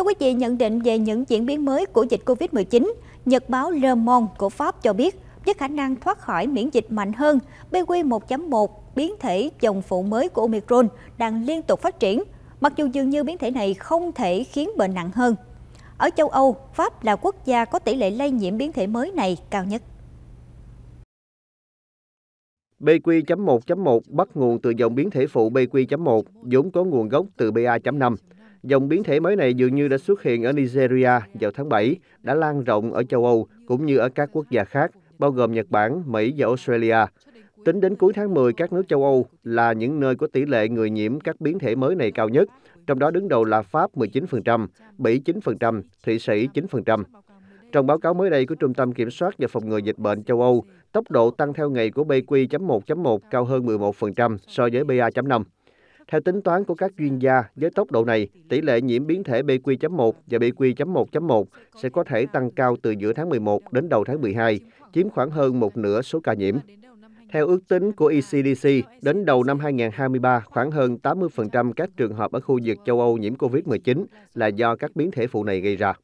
Thưa quý vị, nhận định về những diễn biến mới của dịch Covid-19, Nhật báo Le Monde của Pháp cho biết, với khả năng thoát khỏi miễn dịch mạnh hơn, BQ 1.1, biến thể dòng phụ mới của Omicron, đang liên tục phát triển, mặc dù dường như biến thể này không thể khiến bệnh nặng hơn. Ở châu Âu, Pháp là quốc gia có tỷ lệ lây nhiễm biến thể mới này cao nhất. BQ.1.1 bắt nguồn từ dòng biến thể phụ BQ.1, vốn có nguồn gốc từ BA.5. Dòng biến thể mới này dường như đã xuất hiện ở Nigeria vào tháng 7, đã lan rộng ở châu Âu cũng như ở các quốc gia khác, bao gồm Nhật Bản, Mỹ và Australia. Tính đến cuối tháng 10, các nước châu Âu là những nơi có tỷ lệ người nhiễm các biến thể mới này cao nhất, trong đó đứng đầu là Pháp 19%, Bỉ 9%, Thụy Sĩ 9%. Trong báo cáo mới đây của Trung tâm Kiểm soát và Phòng ngừa Dịch bệnh châu Âu, tốc độ tăng theo ngày của BQ.1.1 cao hơn 11% so với BA.5. Theo tính toán của các chuyên gia, với tốc độ này, tỷ lệ nhiễm biến thể BQ.1 và BQ.1.1 sẽ có thể tăng cao từ giữa tháng 11 đến đầu tháng 12, chiếm khoảng hơn một nửa số ca nhiễm. Theo ước tính của ECDC, đến đầu năm 2023, khoảng hơn 80% các trường hợp ở khu vực châu Âu nhiễm COVID-19 là do các biến thể phụ này gây ra.